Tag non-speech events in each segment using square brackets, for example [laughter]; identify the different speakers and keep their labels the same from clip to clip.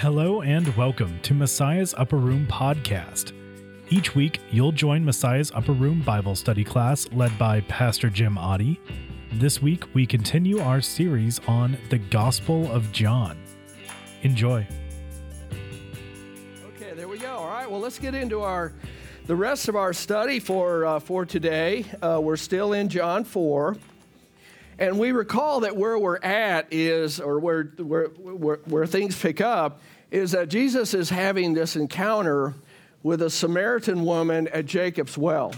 Speaker 1: Hello and welcome to Messiah's Upper Room podcast. Each week, you'll join Messiah's Upper Room Bible study class led by Pastor Jim Otte. This week, we continue our series on the Gospel of John. Enjoy.
Speaker 2: Okay, there we go. All right, well, let's get into our the rest of our study for uh, for today. Uh, we're still in John four. And we recall that where we're at is, or where, where, where, where, things pick up, is that Jesus is having this encounter with a Samaritan woman at Jacob's well.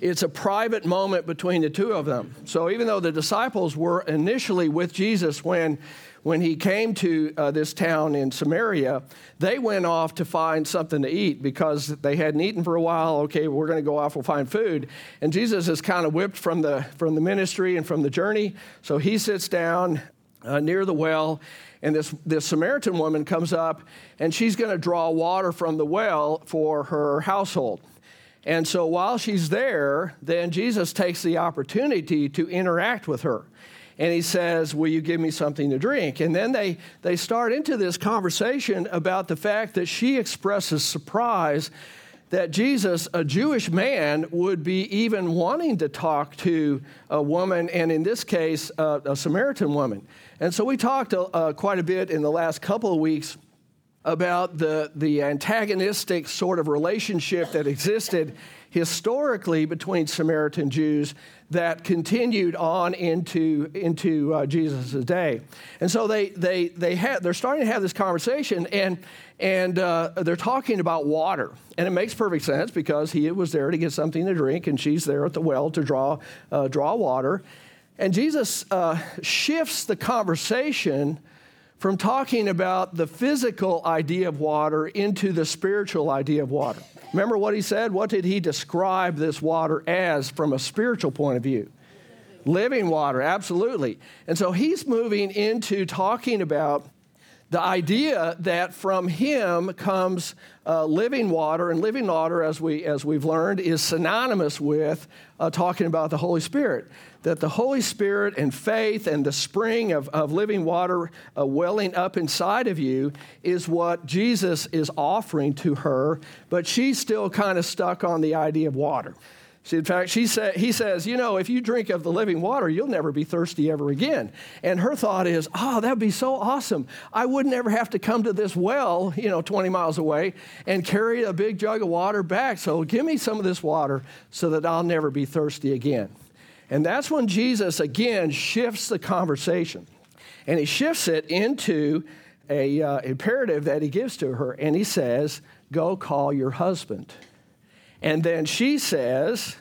Speaker 2: It's a private moment between the two of them. So even though the disciples were initially with Jesus when when he came to uh, this town in Samaria, they went off to find something to eat because they hadn't eaten for a while. Okay, we're going to go off, we'll find food. And Jesus is kind of whipped from the, from the ministry and from the journey. So he sits down uh, near the well, and this, this Samaritan woman comes up, and she's going to draw water from the well for her household. And so while she's there, then Jesus takes the opportunity to interact with her and he says, Will you give me something to drink? And then they, they start into this conversation about the fact that she expresses surprise that Jesus, a Jewish man, would be even wanting to talk to a woman, and in this case, uh, a Samaritan woman. And so we talked uh, quite a bit in the last couple of weeks about the, the antagonistic sort of relationship that existed historically between Samaritan Jews that continued on into, into uh, Jesus' day. And so they, they, they had, they're starting to have this conversation, and, and uh, they're talking about water. And it makes perfect sense because he was there to get something to drink, and she's there at the well to draw, uh, draw water. And Jesus uh, shifts the conversation from talking about the physical idea of water into the spiritual idea of water. Remember what he said? What did he describe this water as from a spiritual point of view? Living water, absolutely. And so he's moving into talking about the idea that from him comes uh, living water, and living water, as, we, as we've learned, is synonymous with uh, talking about the Holy Spirit. That the Holy Spirit and faith and the spring of, of living water uh, welling up inside of you is what Jesus is offering to her, but she's still kind of stuck on the idea of water. See, in fact, she said, he says, you know, if you drink of the living water, you'll never be thirsty ever again. And her thought is, oh, that'd be so awesome. I wouldn't ever have to come to this well, you know, 20 miles away and carry a big jug of water back. So give me some of this water so that I'll never be thirsty again. And that's when Jesus again shifts the conversation. And he shifts it into a uh, imperative that he gives to her. And he says, go call your husband. And then she says,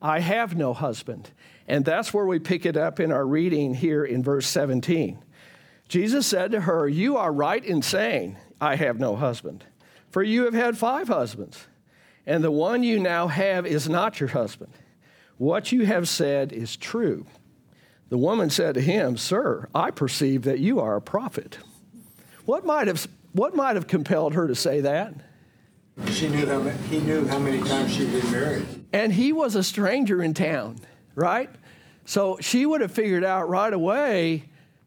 Speaker 2: I have no husband. And that's where we pick it up in our reading here in verse 17. Jesus said to her, You are right in saying, I have no husband, for you have had five husbands, and the one you now have is not your husband. What you have said is true. The woman said to him, Sir, I perceive that you are a prophet. What might have, what might have compelled her to say that?
Speaker 3: She knew how many, he knew how many times she'd been married.
Speaker 2: And he was a stranger in town, right? So she would have figured out right away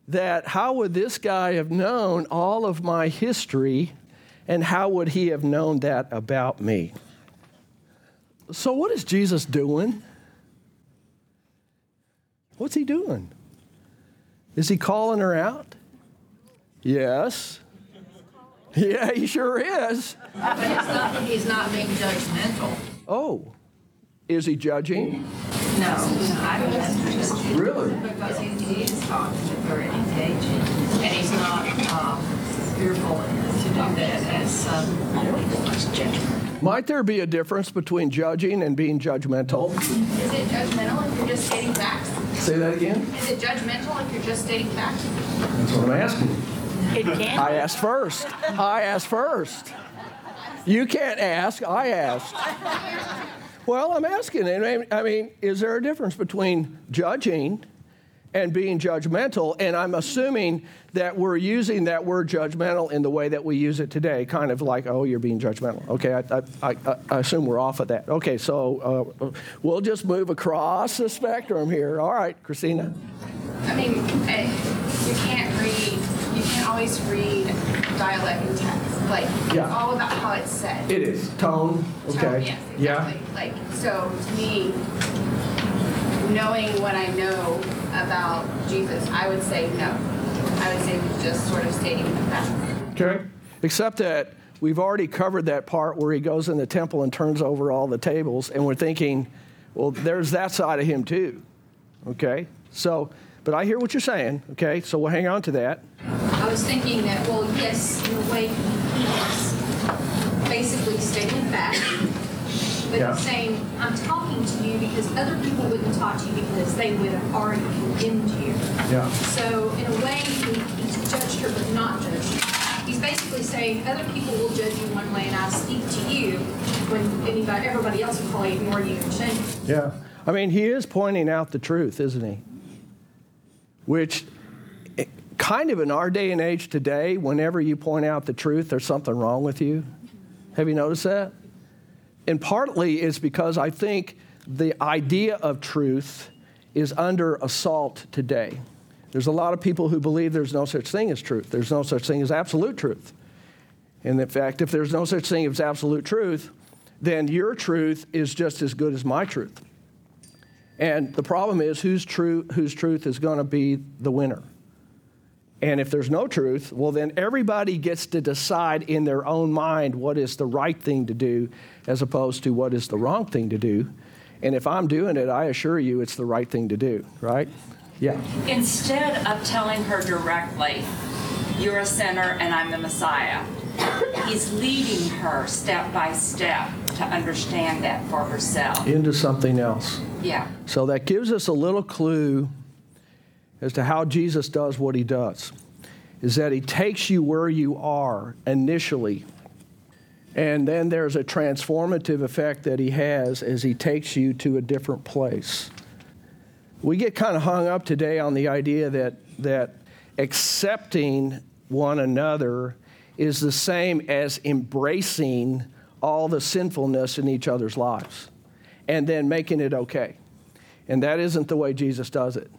Speaker 2: that how would this guy have known all of my history and how would he have known that about me? So, what is Jesus doing? What's he doing? Is he calling her out? Yes. Yeah, he sure is.
Speaker 4: But it's not, he's not being judgmental.
Speaker 2: Oh, is he judging?
Speaker 4: No, I don't think
Speaker 2: Really?
Speaker 4: Because he, he is talking to her and engaging, and he's not um, fearful to do that as some um,
Speaker 2: Might there be a difference between judging and being judgmental?
Speaker 4: Is it judgmental if you're just stating facts?
Speaker 2: Say that again?
Speaker 4: Is it judgmental if you're just stating facts?
Speaker 2: That's what I'm asking.
Speaker 4: It can.
Speaker 2: I asked first. I asked first. You can't ask, I asked. Well, I'm asking. I mean, is there a difference between judging and being judgmental? And I'm assuming that we're using that word judgmental in the way that we use it today, kind of like, oh, you're being judgmental. Okay, I, I, I, I assume we're off of that. Okay, so uh, we'll just move across the spectrum here. All right, Christina.
Speaker 5: I mean, you can't read, you can't always read dialect and text. Like,
Speaker 2: Yeah.
Speaker 5: it's all about how it's said.
Speaker 2: It is. Tone.
Speaker 5: Tone,
Speaker 2: Okay.
Speaker 5: Yes,
Speaker 2: Yeah.
Speaker 5: exactly. Like, so to me, knowing what I know about Jesus, I would say no. I would say he's just sort of stating the facts.
Speaker 2: Okay. Except that we've already covered that part where he goes in the temple and turns over all the tables, and we're thinking, well, there's that side of him too. Okay. So, but I hear what you're saying. Okay. So we'll hang on to that.
Speaker 6: Was thinking that, well, yes, in a way, he's basically stating fact, but
Speaker 2: Yeah.
Speaker 6: he's saying, I'm talking to you because other people wouldn't talk to you because they would have already condemned you.
Speaker 2: Yeah.
Speaker 6: So in a way, he- he's judged her but not judged her. He's basically saying, other people will judge you one way and I speak to you when anybody, everybody else will probably ignore you and shame you.
Speaker 2: Yeah. I mean, he is pointing out the truth, isn't he? Which, kind of in our day and age today, whenever you point out the truth, there's something wrong with you. Have you noticed that? And partly it's because I think the idea of truth is under assault today. There's a lot of people who believe there's no such thing as truth, there's no such thing as absolute truth. And in fact, if there's no such thing as absolute truth, then your truth is just as good as my truth. And the problem is whose, true, whose truth is going to be the winner. And if there's no truth, well, then everybody gets to decide in their own mind what is the right thing to do as opposed to what is the wrong thing to do. And if I'm doing it, I assure you it's the right thing to do, right? Yeah.
Speaker 7: Instead of telling her directly, you're a sinner and I'm the Messiah, he's leading her step by step to understand that for herself.
Speaker 2: Into something else.
Speaker 7: Yeah.
Speaker 2: So that gives us a little clue as to how Jesus does what he does. Is that he takes you where you are initially, and then there's a transformative effect that he has as he takes you to a different place. We get kind of hung up today on the idea that, that accepting one another is the same as embracing all the sinfulness in each other's lives and then making it okay. And that isn't the way Jesus does it.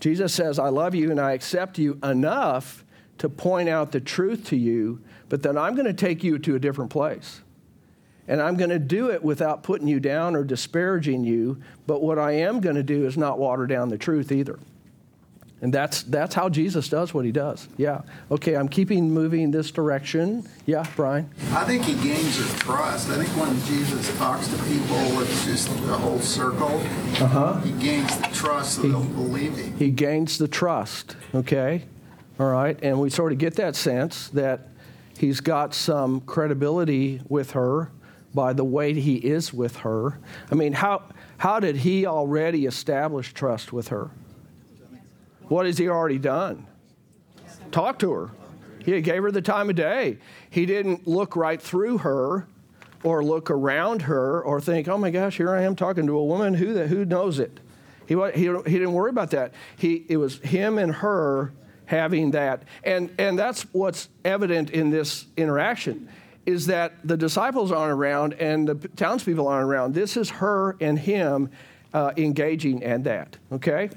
Speaker 2: Jesus says, I love you and I accept you enough to point out the truth to you, but then I'm going to take you to a different place. And I'm going to do it without putting you down or disparaging you, but what I am going to do is not water down the truth either. And that's, that's how Jesus does what he does. Yeah. Okay, I'm keeping moving this direction. Yeah, Brian?
Speaker 8: I think he gains your trust. I think when Jesus talks to people with just the whole circle,
Speaker 2: Uh-huh.
Speaker 8: he gains the trust that they'll believe him.
Speaker 2: he gains the trust, okay? All right, and we sort of get that sense that he's got some credibility with her by the way he is with her. I mean, how, how did he already establish trust with her? What has he already done? Talk to her. He gave her the time of day. He didn't look right through her or look around her or think, oh my gosh, here I am talking to a woman. Who, the, who knows it? He, he, he didn't worry about that. He, it was him and her having that. And, and that's what's evident in this interaction is that the disciples aren't around and the townspeople aren't around. This is her and him uh, engaging in that, okay?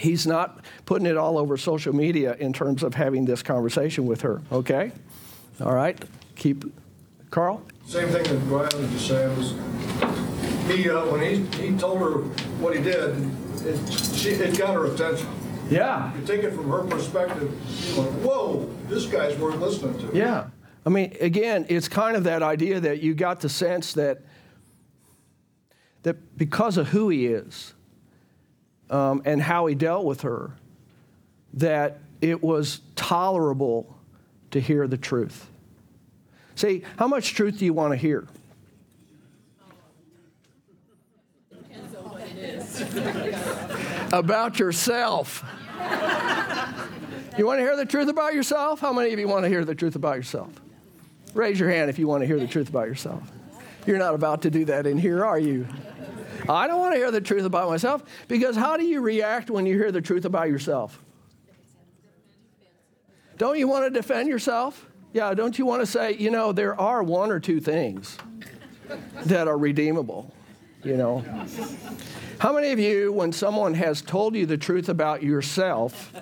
Speaker 2: He's not putting it all over social media in terms of having this conversation with her, okay? All right, keep, Carl?
Speaker 9: Same thing that Brian was just saying was, he, uh, when he, he told her what he did, it, she, it got her attention.
Speaker 2: Yeah.
Speaker 9: You take it from her perspective, like, whoa, this guy's worth listening to.
Speaker 2: Yeah. I mean, again, it's kind of that idea that you got the sense that that because of who he is um, and how he dealt with her, that it was tolerable to hear the truth. See, how much truth do you want to hear? About yourself. You want to hear the truth about yourself? How many of you want to hear the truth about yourself? Raise your hand if you want to hear the truth about yourself. You're not about to do that in here, are you? I don't want to hear the truth about myself because how do you react when you hear the truth about yourself? Don't you want to defend yourself? Yeah, don't you want to say, you know, there are one or two things that are redeemable, you know? How many of you, when someone has told you the truth about yourself,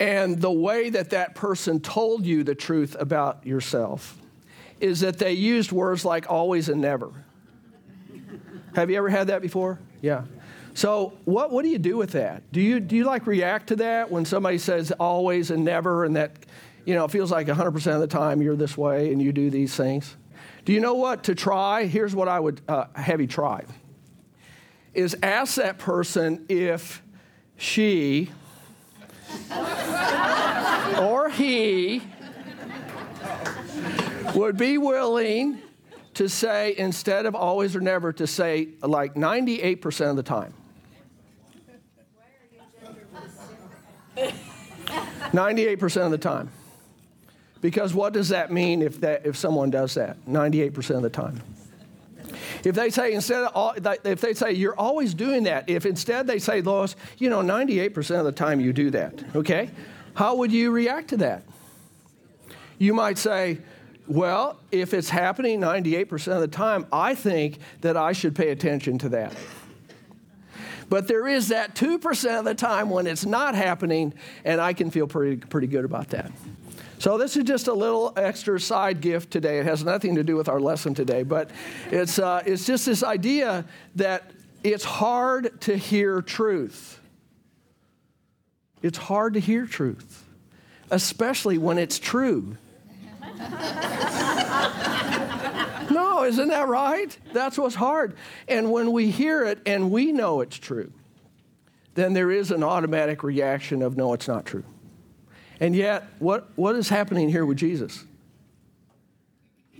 Speaker 2: And the way that that person told you the truth about yourself is that they used words like always and never. Have you ever had that before? Yeah. So what, what do you do with that? Do you, do you like react to that when somebody says always and never and that, you know, it feels like 100% of the time you're this way and you do these things? Do you know what to try? Here's what I would uh, have you try. Is ask that person if she or he would be willing to say, instead of always or never, to say like 98% of the time. 98% of the time. Because what does that mean if, that, if someone does that? 98% of the time. If they say instead of if they say you're always doing that, if instead they say, Lois, you know, 98% of the time you do that, okay? How would you react to that? You might say, well, if it's happening 98% of the time, I think that I should pay attention to that. But there is that 2% of the time when it's not happening, and I can feel pretty, pretty good about that. So, this is just a little extra side gift today. It has nothing to do with our lesson today, but it's, uh, it's just this idea that it's hard to hear truth. It's hard to hear truth, especially when it's true. [laughs] no, isn't that right? That's what's hard. And when we hear it and we know it's true, then there is an automatic reaction of, no, it's not true. And yet, what, what is happening here with Jesus?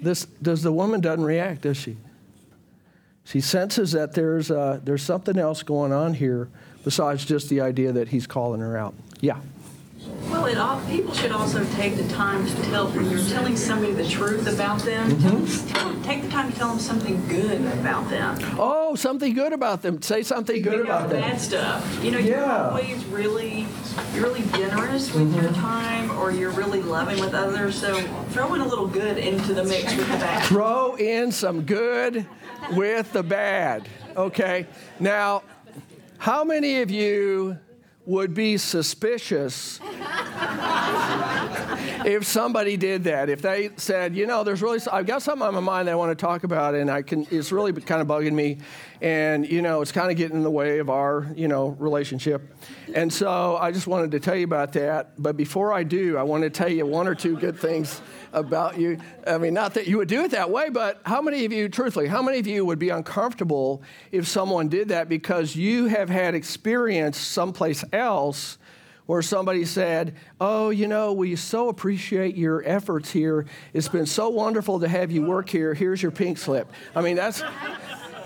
Speaker 2: This, does the woman doesn't react, does she? She senses that there's, uh, there's something else going on here besides just the idea that he's calling her out. Yeah.
Speaker 10: Well, it all, people should also take the time to tell when you're telling somebody the truth about them. Mm-hmm. Tell, tell, take the time to tell them something good about them.
Speaker 2: Oh, something good about them. Say something good about them.
Speaker 10: Bad stuff. You know, you're always really, you're really generous with mm-hmm. your time, or you're really loving with others. So throw in a little good into the mix with the bad.
Speaker 2: Throw in some good with the bad. Okay. Now, how many of you? Would be suspicious if somebody did that. If they said, you know, there's really, I've got something on my mind that I want to talk about, and I can, it's really kind of bugging me, and you know, it's kind of getting in the way of our, you know, relationship. And so I just wanted to tell you about that. But before I do, I want to tell you one or two good things about you. I mean, not that you would do it that way, but how many of you, truthfully, how many of you would be uncomfortable if someone did that because you have had experience someplace else where somebody said, Oh, you know, we so appreciate your efforts here. It's been so wonderful to have you work here. Here's your pink slip. I mean, that's,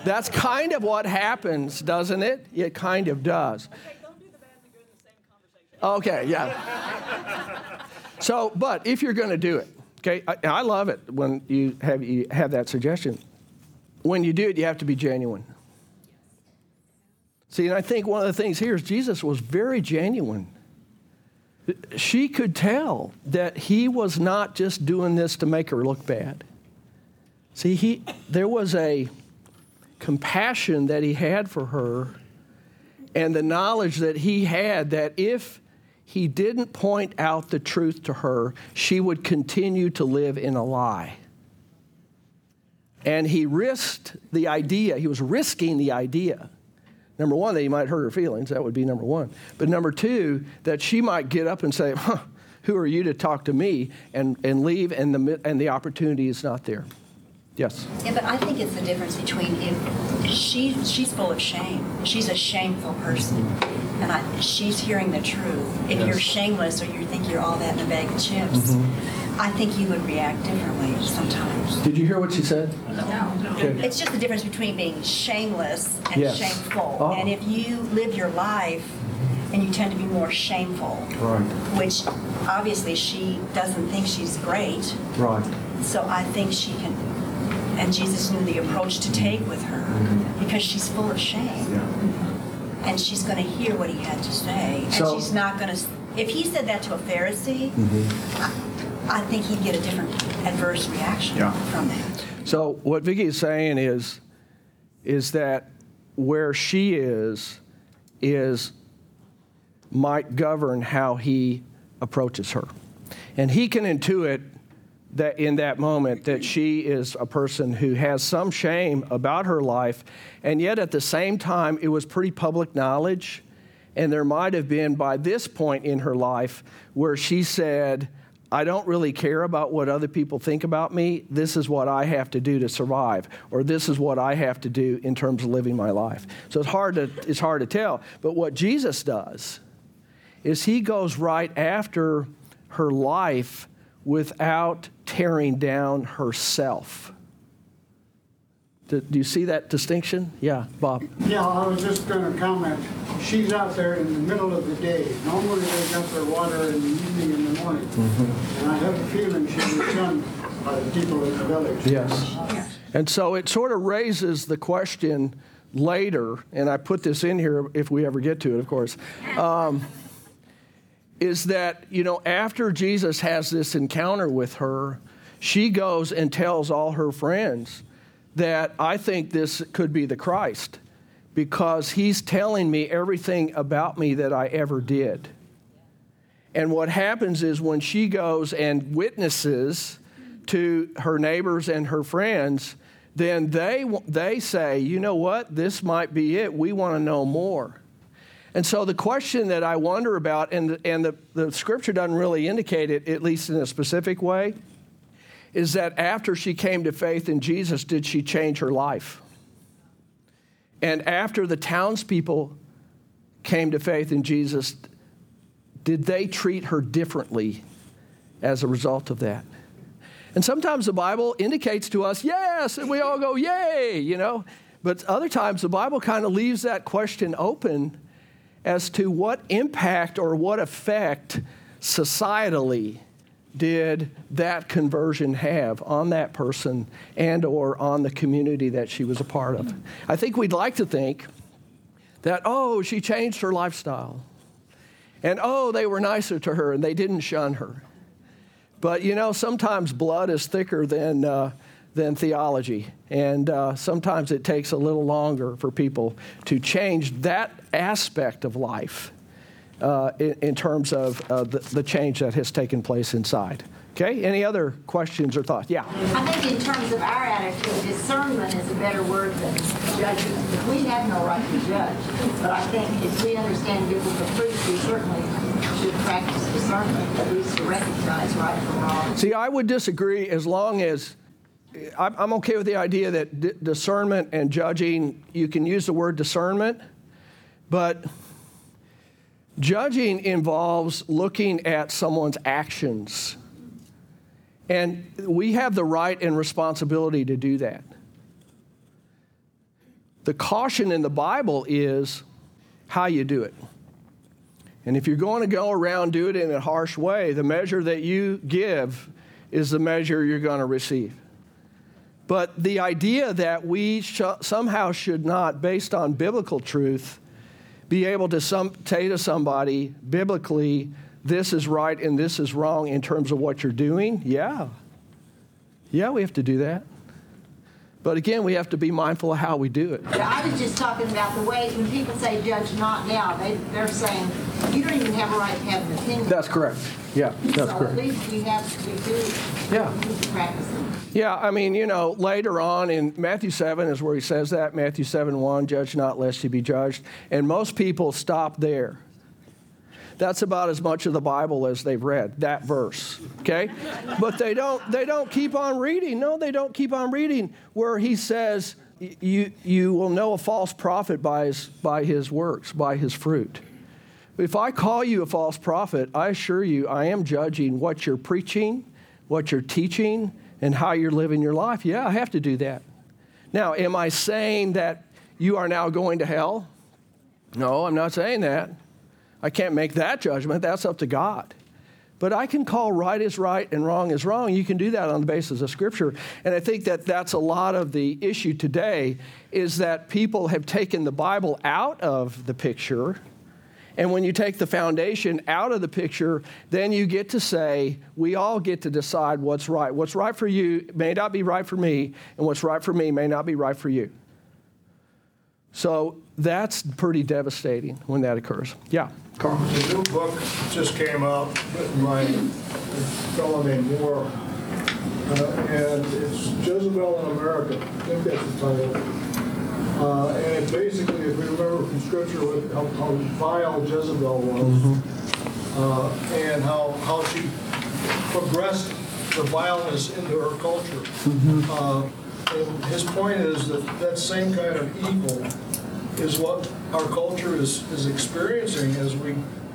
Speaker 2: that's kind of what happens, doesn't it? It kind of does. Okay, yeah. [laughs] So, but if you're going to do it, Okay, I, I love it when you have, you have that suggestion. When you do it, you have to be genuine. See, and I think one of the things here is Jesus was very genuine. She could tell that he was not just doing this to make her look bad. See, he, there was a compassion that he had for her and the knowledge that he had that if he didn't point out the truth to her, she would continue to live in a lie. And he risked the idea, he was risking the idea. Number one, that he might hurt her feelings. That would be number one. But number two, that she might get up and say, huh, Who are you to talk to me? and, and leave, and the, and the opportunity is not there. Yes.
Speaker 11: Yeah, but I think it's the difference between if she she's full of shame. She's a shameful person, and I, she's hearing the truth. If yes. you're shameless or you think you're all that in a bag of chips, mm-hmm. I think you would react differently sometimes.
Speaker 2: Did you hear what she said?
Speaker 11: No. Okay. It's just the difference between being shameless and yes. shameful. Oh. And if you live your life and you tend to be more shameful,
Speaker 2: right.
Speaker 11: which obviously she doesn't think she's great.
Speaker 2: Right.
Speaker 11: So I think she can and Jesus knew the approach to take with her because she's full of shame. And she's going to hear what he had to say. And so, she's not going to, if he said that to a Pharisee, mm-hmm. I, I, think he'd get a different adverse reaction yeah. from that.
Speaker 2: So what Vicki is saying is, is that where she is, is might govern how he approaches her. And he can intuit that in that moment that she is a person who has some shame about her life, and yet at the same time, it was pretty public knowledge. And there might have been by this point in her life where she said, I don't really care about what other people think about me. This is what I have to do to survive, or this is what I have to do in terms of living my life. So it's hard to, it's hard to tell. But what Jesus does is he goes right after her life without tearing down herself. Do, do you see that distinction? Yeah, Bob.
Speaker 3: Yeah, I was just going to comment. She's out there in the middle of the day. Normally they got their water in the evening and the morning. And I have a feeling she was shunned by the people in the village.
Speaker 2: Yes. And so it sort of raises the question later, and I put this in here if we ever get to it, of course, um, is that, you know, after Jesus has this encounter with her, she goes and tells all her friends that I think this could be the Christ because he's telling me everything about me that I ever did. And what happens is when she goes and witnesses to her neighbors and her friends, then they, they say, you know what, this might be it. We want to know more. And so the question that I wonder about, and, and the, the scripture doesn't really indicate it, at least in a specific way, is that after she came to faith in Jesus, did she change her life? And after the townspeople came to faith in Jesus, did they treat her differently as a result of that? And sometimes the Bible indicates to us, yes, and we all go, yay, you know. But other times the Bible kind of leaves that question open as to what impact or what effect societally did that conversion have on that person and or on the community that she was a part of. I think we'd like to think that oh she changed her lifestyle. And oh they were nicer to her and they didn't shun her. But you know sometimes blood is thicker than uh, than theology and uh, sometimes it takes a little longer for people to change that aspect of life uh, in, in, terms of uh, the, the, change that has taken place inside. Okay, any other questions or thoughts? Yeah.
Speaker 5: I think in terms of our attitude, discernment is a better word than judgment. We have no right to judge, but I think if we understand biblical truth, we certainly should practice discernment, at least to recognize right from wrong.
Speaker 2: See, I would disagree as long as I'm okay with the idea that discernment and judging, you can use the word discernment, but Judging involves looking at someone's actions. And we have the right and responsibility to do that. The caution in the Bible is how you do it. And if you're going to go around do it in a harsh way, the measure that you give is the measure you're going to receive. But the idea that we sh- somehow should not, based on biblical truth, be able to some, say to somebody biblically, this is right and this is wrong in terms of what you're doing? Yeah. Yeah, we have to do that. But again, we have to be mindful of how we do it.
Speaker 5: Yeah, I was just talking about the way when people say judge not now, they, they're saying you don't even have a right to have an opinion.
Speaker 2: That's correct. Yeah, that's
Speaker 5: so
Speaker 2: correct.
Speaker 5: at least we have, we do
Speaker 2: yeah.
Speaker 5: practice
Speaker 2: yeah, I mean, you know, later on in Matthew 7 is where he says that. Matthew 7 1, judge not lest you be judged. And most people stop there. That's about as much of the Bible as they've read, that verse. Okay? But they don't they don't keep on reading. No, they don't keep on reading where he says you you will know a false prophet by his by his works, by his fruit. If I call you a false prophet, I assure you I am judging what you're preaching, what you're teaching, and how you're living your life. Yeah, I have to do that. Now, am I saying that you are now going to hell? No, I'm not saying that. I can't make that judgment. That's up to God. But I can call right is right and wrong is wrong. You can do that on the basis of Scripture. And I think that that's a lot of the issue today is that people have taken the Bible out of the picture and when you take the foundation out of the picture, then you get to say, we all get to decide what's right. What's right for you may not be right for me, and what's right for me may not be right for you. So that's pretty devastating when that occurs. Yeah. Carl.
Speaker 9: The new book just came out, written by a fellow named Moore, uh, and it's Jezebel in America. I think that's the title. Uh, and it basically, if we remember from Scripture, what- how, how vile Jezebel was, uh, and how how she progressed the vileness into her culture. Uh, and his point is that that same kind of evil is what our culture is, is experiencing as we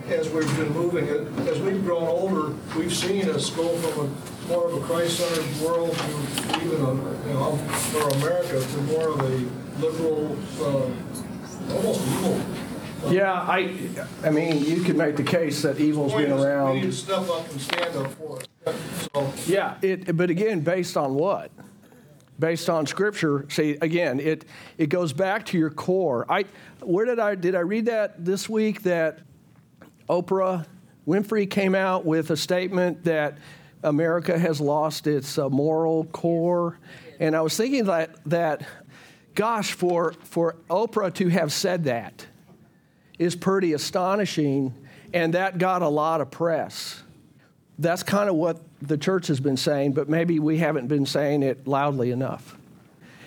Speaker 9: as we've been moving it. As we've grown older, we've seen us go from a more of a Christ-centered world to even a, you know, for America to more of a liberal, uh, almost evil.
Speaker 2: Yeah, I, I mean, you could make the case that evil's been
Speaker 9: is, We need
Speaker 2: around.
Speaker 9: to step up and stand up for it. So,
Speaker 2: Yeah, it, but again, based on what? Based on scripture. See, again, it it goes back to your core. I where did I did I read that this week that Oprah Winfrey came out with a statement that America has lost its uh, moral core, and I was thinking that that, gosh, for for Oprah to have said that is pretty astonishing, and that got a lot of press that's kind of what the church has been saying, but maybe we haven't been saying it loudly enough.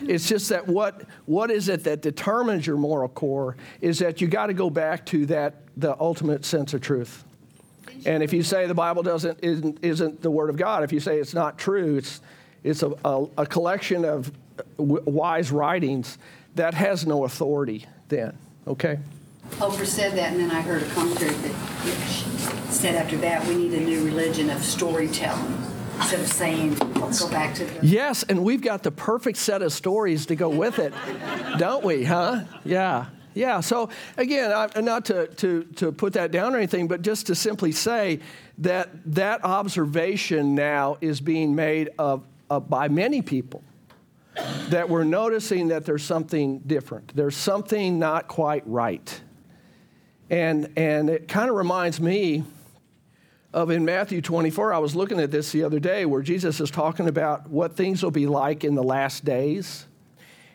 Speaker 2: It's just that what, what is it that determines your moral core is that you got to go back to that the ultimate sense of truth. And if you say the Bible doesn't isn't, isn't the Word of God, if you say it's not true, it's it's a, a, a collection of wise writings that has no authority. Then, okay.
Speaker 12: Oprah said that, and then I heard a commentary that said after that, we need a new religion of storytelling instead of saying, let's go back to the.
Speaker 2: Yes, and we've got the perfect set of stories to go with it, don't we, huh? Yeah. Yeah, so again, I, not to, to, to put that down or anything, but just to simply say that that observation now is being made of, of by many people that we're noticing that there's something different. There's something not quite right. And, and it kind of reminds me of in Matthew 24, I was looking at this the other day where Jesus is talking about what things will be like in the last days.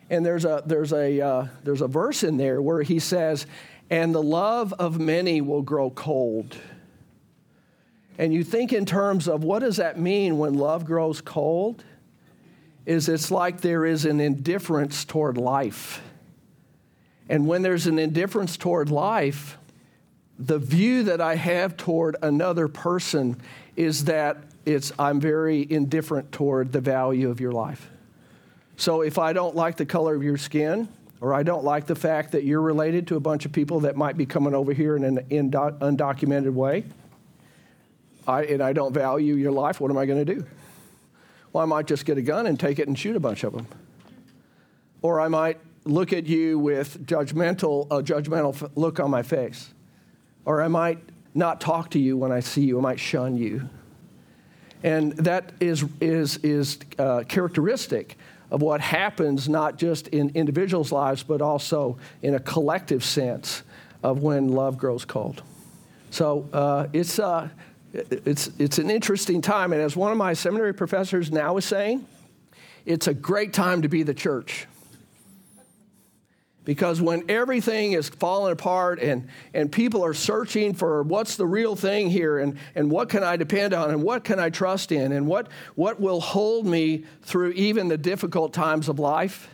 Speaker 2: And there's a, there's a, uh, there's a verse in there where he says, and the love of many will grow cold. And you think in terms of what does that mean when love grows cold? Is it's like there is an indifference toward life. And when there's an indifference toward life, the view that I have toward another person is that it's I'm very indifferent toward the value of your life. So if I don't like the color of your skin, or I don't like the fact that you're related to a bunch of people that might be coming over here in an undocumented way, I, and I don't value your life, what am I going to do? Well, I might just get a gun and take it and shoot a bunch of them. Or I might look at you with judgmental, a judgmental look on my face. Or I might not talk to you when I see you. I might shun you. And that is, is, is uh, characteristic of what happens not just in individuals' lives, but also in a collective sense of when love grows cold. So uh, it's, uh, it's, it's an interesting time. And as one of my seminary professors now is saying, it's a great time to be the church. Because when everything is falling apart and, and people are searching for what's the real thing here and, and what can I depend on and what can I trust in and what, what will hold me through even the difficult times of life,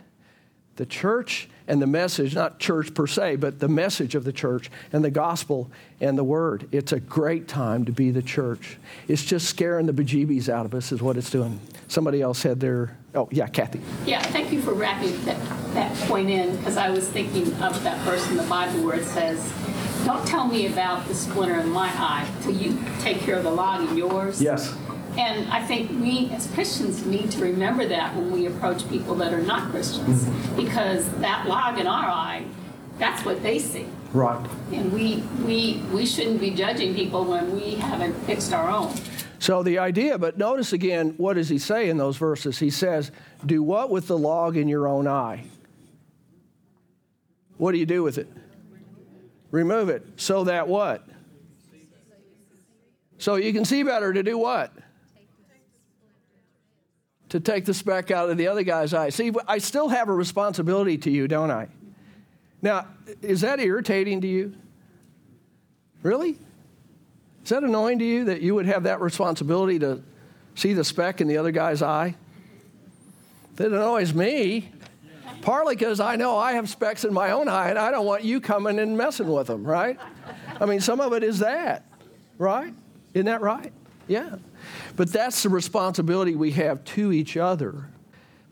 Speaker 2: the church and the message, not church per se, but the message of the church and the gospel and the word. It's a great time to be the church. It's just scaring the bejeebies out of us, is what it's doing. Somebody else had their, oh, yeah, Kathy.
Speaker 13: Yeah, thank you for wrapping that, that point in because I was thinking of that verse in the Bible where it says, Don't tell me about the splinter in my eye till you take care of the log in yours.
Speaker 2: Yes.
Speaker 13: And I think we as Christians need to remember that when we approach people that are not Christians mm-hmm. because that log in our eye, that's what they see.
Speaker 2: Right.
Speaker 13: And we, we, we shouldn't be judging people when we haven't fixed our own.
Speaker 2: So the idea, but notice again, what does he say in those verses? He says, Do what with the log in your own eye? What do you do with it? Remove it. So that what? So you can see better to do what? To take the speck out of the other guy's eye. See, I still have a responsibility to you, don't I? Now, is that irritating to you? Really? Is that annoying to you that you would have that responsibility to see the speck in the other guy's eye? That annoys me. Partly because I know I have specks in my own eye and I don't want you coming and messing with them, right? I mean, some of it is that, right? Isn't that right? Yeah. But that's the responsibility we have to each other.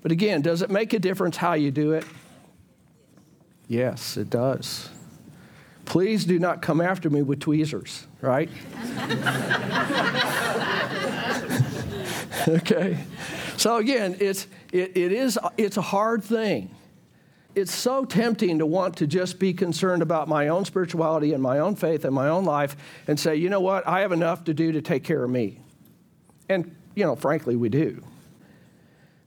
Speaker 2: But again, does it make a difference how you do it? Yes, it does. Please do not come after me with tweezers, right? [laughs] okay. So again, it's it, it is it's a hard thing. It's so tempting to want to just be concerned about my own spirituality and my own faith and my own life and say, you know what, I have enough to do to take care of me. And, you know, frankly, we do.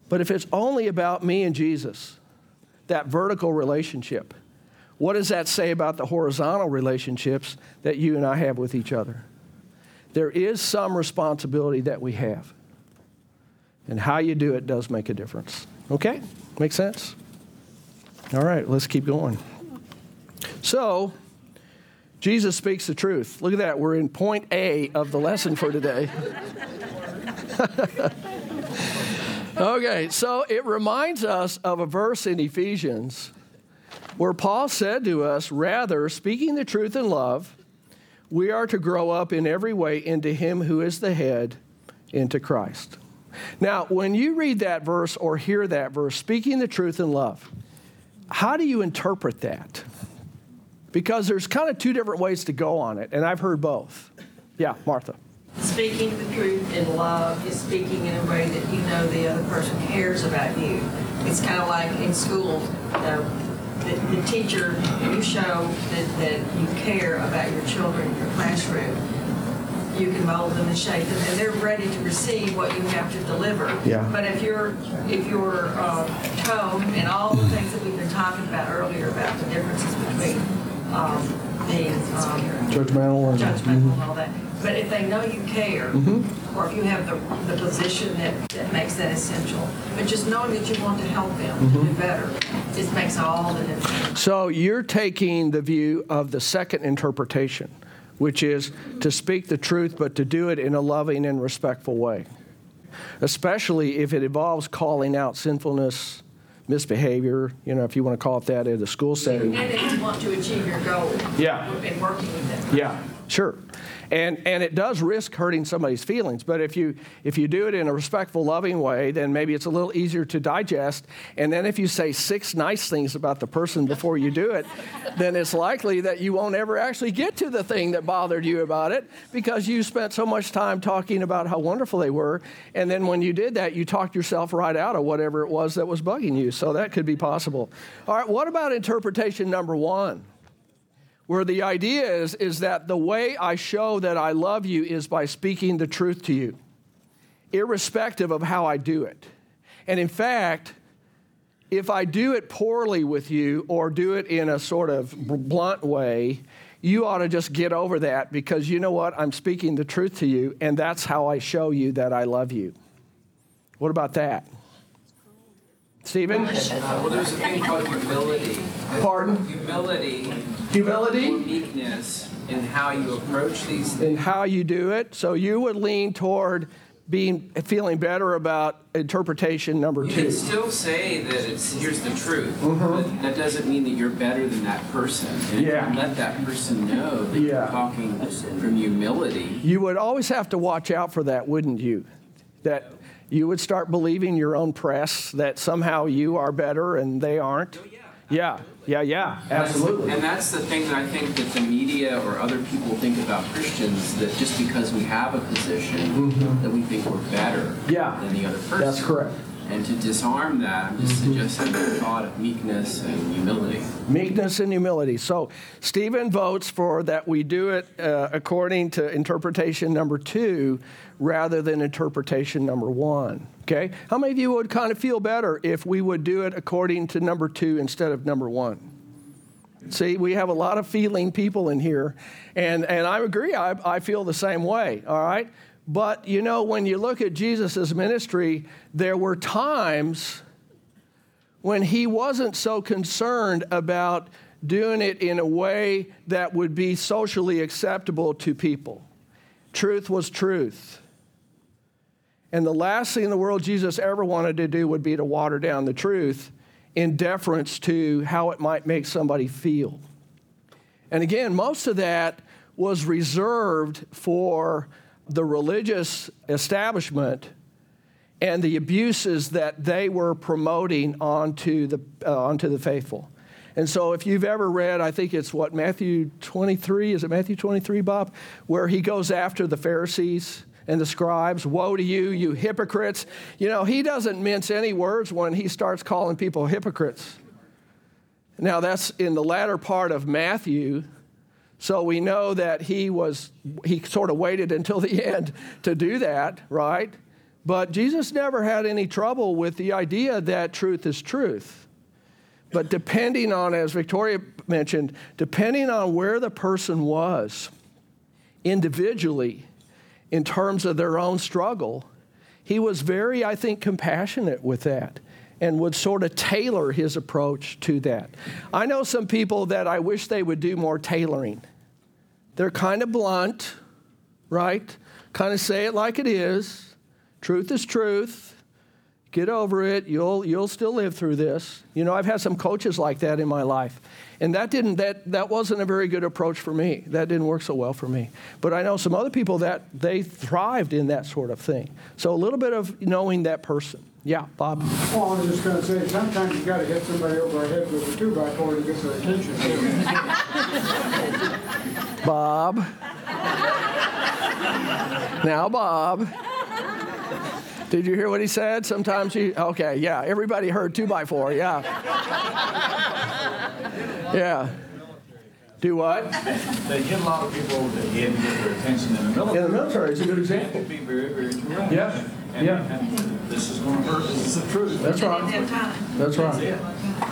Speaker 2: But if it's only about me and Jesus, that vertical relationship, what does that say about the horizontal relationships that you and I have with each other? There is some responsibility that we have. And how you do it does make a difference. Okay? Make sense? All right, let's keep going. So, Jesus speaks the truth. Look at that. We're in point A of the lesson for today. [laughs] okay, so it reminds us of a verse in Ephesians where Paul said to us, Rather, speaking the truth in love, we are to grow up in every way into Him who is the head, into Christ. Now, when you read that verse or hear that verse, speaking the truth in love, how do you interpret that? Because there's kind of two different ways to go on it, and I've heard both. Yeah, Martha.
Speaker 10: Speaking the truth in love is speaking in a way that you know the other person cares about you. It's kind of like in school, you know, the, the teacher, you show that, that you care about your children in your classroom. You can mold them and shape them, and they're ready to receive what you have to deliver.
Speaker 2: Yeah.
Speaker 10: But if your if your uh, tone and all the things that we've been talking about earlier about the differences between um, being um,
Speaker 2: Judgmental and
Speaker 10: judgmental and all that. But if they know you care,
Speaker 2: Mhm.
Speaker 10: or if you have the, the position that, that makes that essential, but just knowing that you want to help them to do
Speaker 2: Mhm.
Speaker 10: better, it makes all the difference.
Speaker 2: So you're taking the view of the second interpretation, which is to speak the truth, but to do it in a loving and respectful way, especially if it involves calling out sinfulness, misbehavior, you know, if you want to call it that in a school setting.
Speaker 10: And if you want to achieve your goal.
Speaker 2: Yeah.
Speaker 10: In working with.
Speaker 2: Yeah, sure. And, and it does risk hurting somebody's feelings, but if you, if you do it in a respectful, loving way, then maybe it's a little easier to digest. And then if you say six nice things about the person before you do it, [laughs] then it's likely that you won't ever actually get to the thing that bothered you about it because you spent so much time talking about how wonderful they were. And then when you did that, you talked yourself right out of whatever it was that was bugging you. So that could be possible. All right, what about interpretation number one? Where the idea is is that the way I show that I love you is by speaking the truth to you, irrespective of how I do it. And in fact, if I do it poorly with you or do it in a sort of blunt way, you ought to just get over that because you know what? I'm speaking the truth to you, and that's how I show you that I love you. What about that? Stephen?
Speaker 14: Uh, well, there's a thing called humility.
Speaker 2: Pardon?
Speaker 14: Humility.
Speaker 2: Humility?
Speaker 14: Meekness in how you approach these things.
Speaker 2: and how you do it. So you would lean toward being feeling better about interpretation number
Speaker 14: You
Speaker 2: two.
Speaker 14: can still say that it's here's the truth,
Speaker 2: Mhm.
Speaker 14: but that doesn't mean that you're better than that person. And
Speaker 2: Yeah.
Speaker 14: let that person know that
Speaker 2: Yeah.
Speaker 14: you're talking from humility,
Speaker 2: You would always have to watch out for that, wouldn't you? That you would start believing your own press that somehow you are better and they aren't. Yeah, yeah, yeah, absolutely.
Speaker 14: And that's the thing that I think that the media or other people think about Christians that just because we have a position that we think we're better
Speaker 2: Mm-hmm. Yeah.
Speaker 14: than the other person.
Speaker 2: That's correct.
Speaker 14: And to disarm that, I'm just suggesting the thought of meekness and humility.
Speaker 2: Meekness and humility. So Stephen votes for that we do it uh, according to interpretation number two rather than interpretation number one. Okay? How many of you would kind of feel better if we would do it according to number two instead of number one? See, we have a lot of feeling people in here, and, and I agree, I, I feel the same way, all right? But you know, when you look at Jesus' ministry, there were times when he wasn't so concerned about doing it in a way that would be socially acceptable to people. Truth was truth. And the last thing in the world Jesus ever wanted to do would be to water down the truth in deference to how it might make somebody feel. And again, most of that was reserved for the religious establishment and the abuses that they were promoting onto the, uh, onto the faithful. And so, if you've ever read, I think it's what, Matthew 23, is it Matthew 23, Bob? Where he goes after the Pharisees and the scribes. Woe to you, you hypocrites. You know, he doesn't mince any words when he starts calling people hypocrites. Now, that's in the latter part of Matthew. So we know that he was, he sort of waited until the [laughs] end to do that, right? But Jesus never had any trouble with the idea that truth is truth. But depending on, as Victoria mentioned, depending on where the person was individually in terms of their own struggle, he was very, I think, compassionate with that and would sort of tailor his approach to that. I know some people that I wish they would do more tailoring. They're kind of blunt, right? Kind of say it like it is. Truth is truth. Get over it. You'll, you'll still live through this. You know, I've had some coaches like that in my life. And that, didn't, that, that wasn't a very good approach for me. That didn't work so well for me. But I know some other people that they thrived in that sort of thing. So a little bit of knowing that person. Yeah, Bob.
Speaker 3: Well, I was just going to say, sometimes you got to hit somebody over the head with a two by four to get their attention. [laughs]
Speaker 2: Bob. now, Bob. Did you hear what he said? Sometimes you, okay, yeah, everybody heard two by four, yeah. Yeah. Do what?
Speaker 15: They get a lot of people over the get their attention in the military.
Speaker 2: In the military, it's a good example.
Speaker 15: It can be very, very direct.
Speaker 2: Yeah.
Speaker 15: And,
Speaker 2: Yeah.
Speaker 15: and this is going to hurt. This is the truth.
Speaker 2: That's right. That's right.
Speaker 15: it.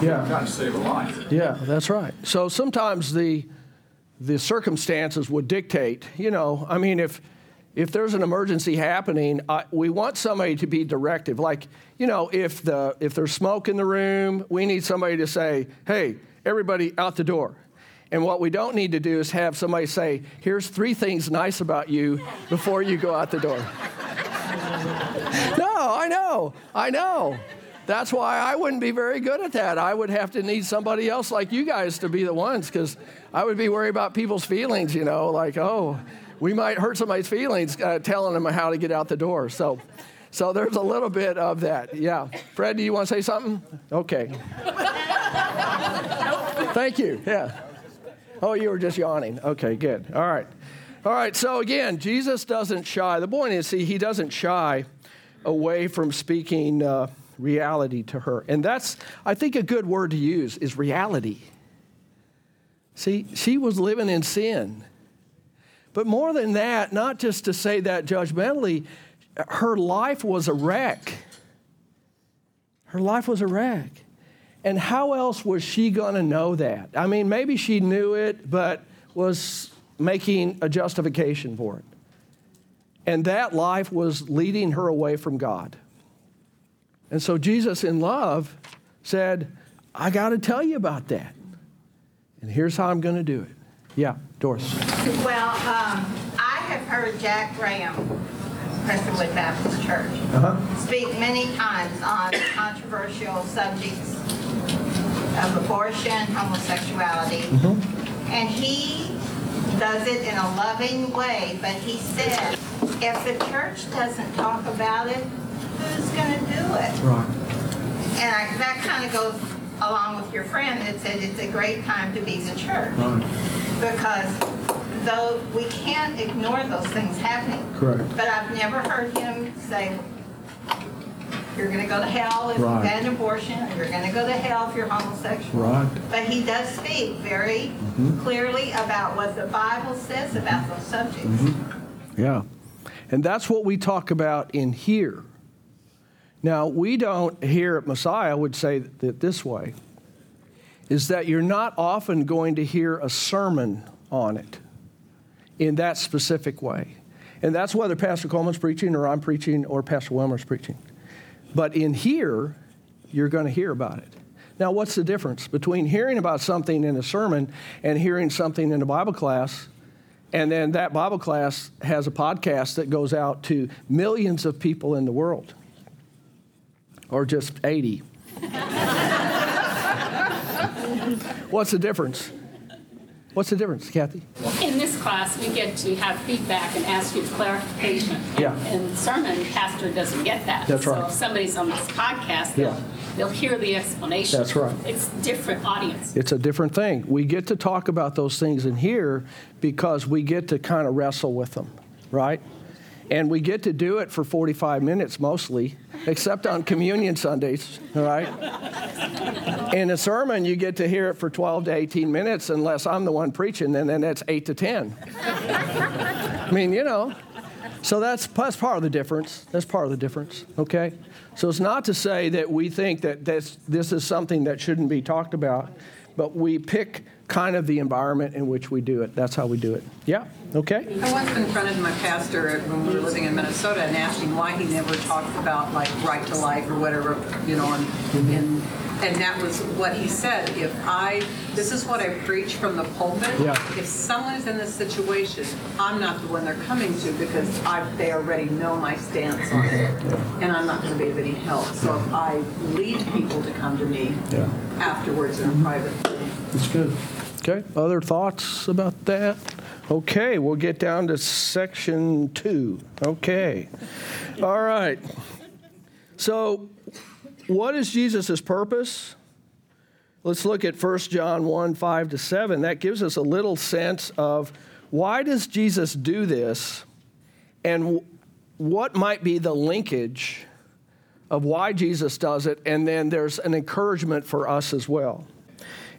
Speaker 2: Yeah.
Speaker 15: Trying to save a life.
Speaker 2: Yeah, that's right. So sometimes the the circumstances would dictate. You know, I mean, if if there's an emergency happening, uh, we want somebody to be directive. Like, you know, if the if there's smoke in the room, we need somebody to say, "Hey, everybody, out the door." And what we don't need to do is have somebody say, "Here's three things nice about you," before you go out the door. [laughs] no, I know, I know. That's why I wouldn't be very good at that. I would have to need somebody else like you guys to be the ones, because I would be worried about people's feelings. You know, like, oh we might hurt somebody's feelings uh, telling them how to get out the door. So, so there's a little bit of that. Yeah. Fred, do you want to say something? Okay. Thank you. Yeah. Oh, you were just yawning. Okay, good. All right. All right. So again, Jesus doesn't shy. The point is, see, he doesn't shy away from speaking uh, reality to her, and that's, I think, a good word to use is reality. See, she was living in sin. But more than that, not just to say that judgmentally, her life was a wreck. Her life was a wreck. And how else was she going to know that? I mean, maybe she knew it, but was making a justification for it. And that life was leading her away from God. And so Jesus, in love, said, I got to tell you about that. And here's how I'm going to do it. Yeah, Doris.
Speaker 5: Well, um, I have heard Jack Graham, Prestonwood Baptist Church, uh-huh. speak many times on controversial subjects of abortion, homosexuality, mm-hmm. and he does it in a loving way, but he said, if the church doesn't talk about it, who's going to do it?
Speaker 2: Right.
Speaker 5: And I, that kind of goes along with your friend that said it's a great time to be the church. Right. Because though we can't ignore those things happening.
Speaker 2: Correct.
Speaker 5: But I've never heard him say, you're going to go to hell if
Speaker 2: right.
Speaker 5: you've had an abortion, or you're going to go to hell if you're homosexual.
Speaker 2: Right.
Speaker 5: But he does speak very mm-hmm. clearly about what the Bible says about those subjects.
Speaker 2: Mm-hmm. Yeah. And that's what we talk about in here. Now, we don't here at Messiah would say it this way is that you're not often going to hear a sermon on it in that specific way. And that's whether Pastor Coleman's preaching or I'm preaching or Pastor Wilmer's preaching. But in here, you're going to hear about it. Now, what's the difference between hearing about something in a sermon and hearing something in a Bible class? And then that Bible class has a podcast that goes out to millions of people in the world, or just 80. What's the difference? What's the difference, Kathy?
Speaker 13: In this class, we get to have feedback and ask you for clarification.
Speaker 2: Yeah.
Speaker 13: In sermon, pastor doesn't get that.
Speaker 2: That's right.
Speaker 13: So if somebody's on this podcast, they'll,
Speaker 2: Yeah.
Speaker 13: they'll hear the explanation.
Speaker 2: That's right.
Speaker 13: It's different audience.
Speaker 2: It's a different thing. We get to talk about those things in here because we get to kind of wrestle with them, right? And we get to do it for 45 minutes mostly, except on communion Sundays, all right? In a sermon, you get to hear it for 12 to 18 minutes unless I'm the one preaching, and then that's 8 to 10. I mean, you know. So that's, that's part of the difference. That's part of the difference, okay? So it's not to say that we think that this, this is something that shouldn't be talked about, but we pick kind of the environment in which we do it. That's how we do it. Yeah, okay?
Speaker 16: I once confronted my pastor when we were living in Minnesota and asked him why he never talked about like right to life or whatever, you know, and, and and that was what he said. If I, this is what I preach from the pulpit.
Speaker 2: Yeah.
Speaker 16: If someone is in this situation, I'm not the one they're coming to because I, they already know my stance on it, and I'm not going to be of any help. So if I lead people to come to me
Speaker 2: Yeah.
Speaker 16: afterwards in a private
Speaker 2: That's good. Okay, other thoughts about that? Okay, we'll get down to section two. Okay. All right. So, what is Jesus' purpose? Let's look at 1 John 1 5 to 7. That gives us a little sense of why does Jesus do this and what might be the linkage of why Jesus does it, and then there's an encouragement for us as well.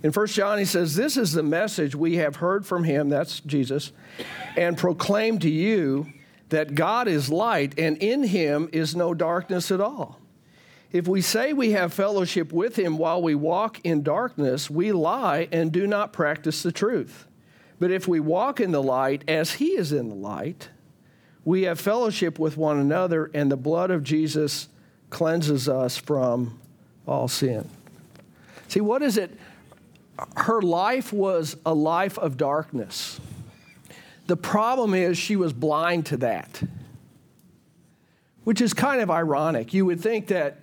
Speaker 2: In 1 John, he says, This is the message we have heard from him, that's Jesus, and proclaimed to you that God is light, and in him is no darkness at all. If we say we have fellowship with him while we walk in darkness, we lie and do not practice the truth. But if we walk in the light as he is in the light, we have fellowship with one another, and the blood of Jesus cleanses us from all sin. See, what is it? Her life was a life of darkness. The problem is she was blind to that, which is kind of ironic. You would think that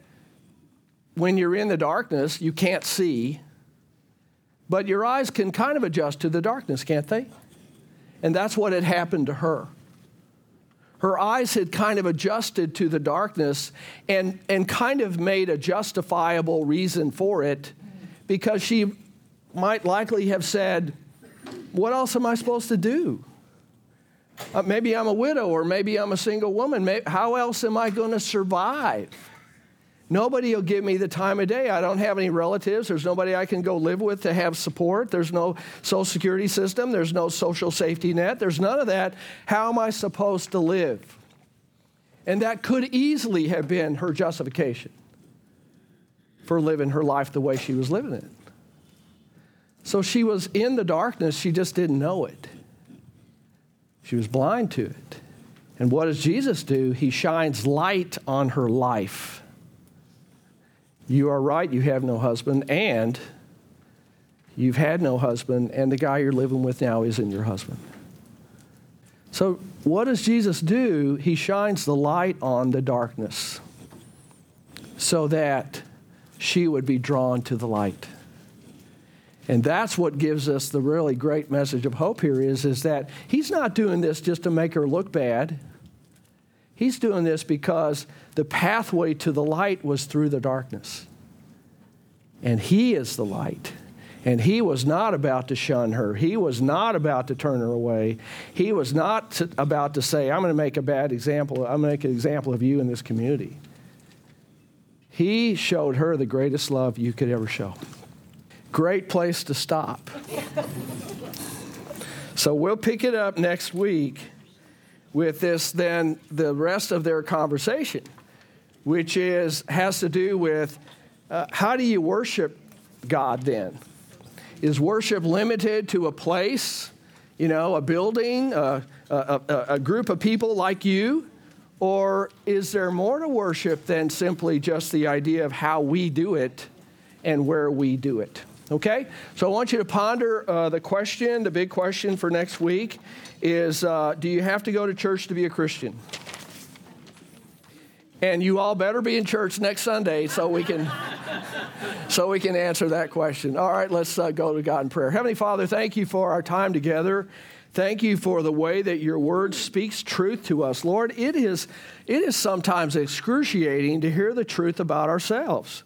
Speaker 2: when you're in the darkness, you can't see, but your eyes can kind of adjust to the darkness, can't they? And that's what had happened to her. Her eyes had kind of adjusted to the darkness and, and kind of made a justifiable reason for it because she might likely have said, What else am I supposed to do? Uh, maybe I'm a widow or maybe I'm a single woman. May how else am I going to survive? Nobody will give me the time of day. I don't have any relatives. There's nobody I can go live with to have support. There's no social security system. There's no social safety net. There's none of that. How am I supposed to live? And that could easily have been her justification for living her life the way she was living it. So she was in the darkness, she just didn't know it. She was blind to it. And what does Jesus do? He shines light on her life. You are right, you have no husband, and you've had no husband, and the guy you're living with now isn't your husband. So, what does Jesus do? He shines the light on the darkness so that she would be drawn to the light. And that's what gives us the really great message of hope here is, is that he's not doing this just to make her look bad. He's doing this because the pathway to the light was through the darkness. And he is the light. And he was not about to shun her. He was not about to turn her away. He was not to, about to say, I'm going to make a bad example. I'm going to make an example of you in this community. He showed her the greatest love you could ever show. Great place to stop. So we'll pick it up next week with this, then the rest of their conversation, which is has to do with uh, how do you worship God then? Is worship limited to a place, you know, a building, a, a, a, a group of people like you? Or is there more to worship than simply just the idea of how we do it and where we do it. Okay? So I want you to ponder uh, the question, the big question for next week is uh, Do you have to go to church to be a Christian? And you all better be in church next Sunday so we can [laughs] so we can answer that question. All right, let's uh, go to God in prayer. Heavenly Father, thank you for our time together. Thank you for the way that your word speaks truth to us. Lord, it is, it is sometimes excruciating to hear the truth about ourselves.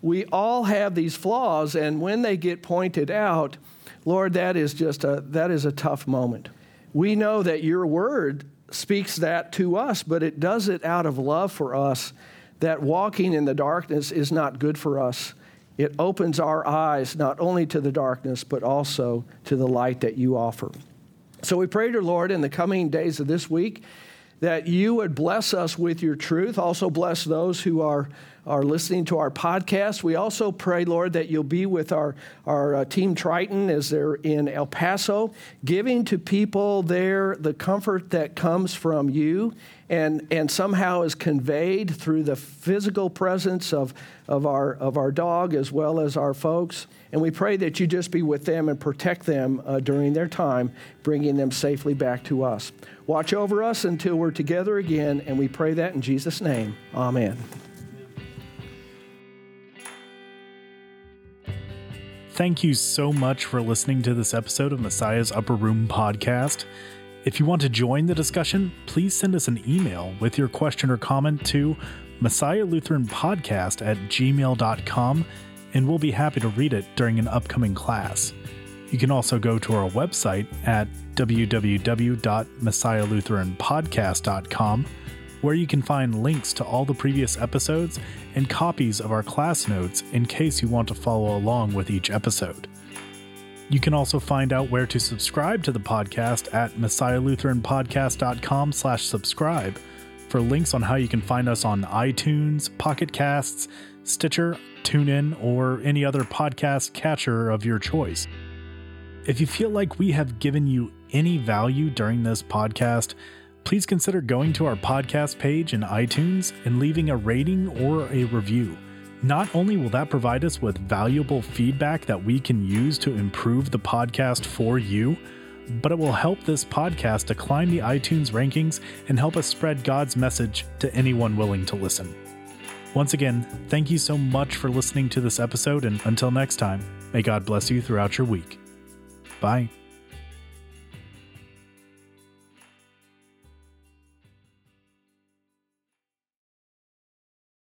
Speaker 2: We all have these flaws, and when they get pointed out, Lord, that is just a, that is a tough moment. We know that your word speaks that to us, but it does it out of love for us, that walking in the darkness is not good for us. It opens our eyes not only to the darkness, but also to the light that you offer. So we pray to Lord in the coming days of this week that you would bless us with your truth. Also, bless those who are, are listening to our podcast. We also pray, Lord, that you'll be with our, our uh, team Triton as they're in El Paso, giving to people there the comfort that comes from you and, and somehow is conveyed through the physical presence of, of, our, of our dog as well as our folks. And we pray that you just be with them and protect them uh, during their time, bringing them safely back to us. Watch over us until we're together again, and we pray that in Jesus' name. Amen.
Speaker 1: Thank you so much for listening to this episode of Messiah's Upper Room podcast. If you want to join the discussion, please send us an email with your question or comment to Messiah Lutheran Podcast at gmail.com, and we'll be happy to read it during an upcoming class. You can also go to our website at www.messiahlutheranpodcast.com, where you can find links to all the previous episodes and copies of our class notes in case you want to follow along with each episode. You can also find out where to subscribe to the podcast at messiahlutheranpodcast.com slash subscribe for links on how you can find us on iTunes, Pocket Casts, Stitcher, TuneIn, or any other podcast catcher of your choice. If you feel like we have given you any value during this podcast, please consider going to our podcast page in iTunes and leaving a rating or a review. Not only will that provide us with valuable feedback that we can use to improve the podcast for you, but it will help this podcast to climb the iTunes rankings and help us spread God's message to anyone willing to listen. Once again, thank you so much for listening to this episode, and until next time, may God bless you throughout your week. Bye.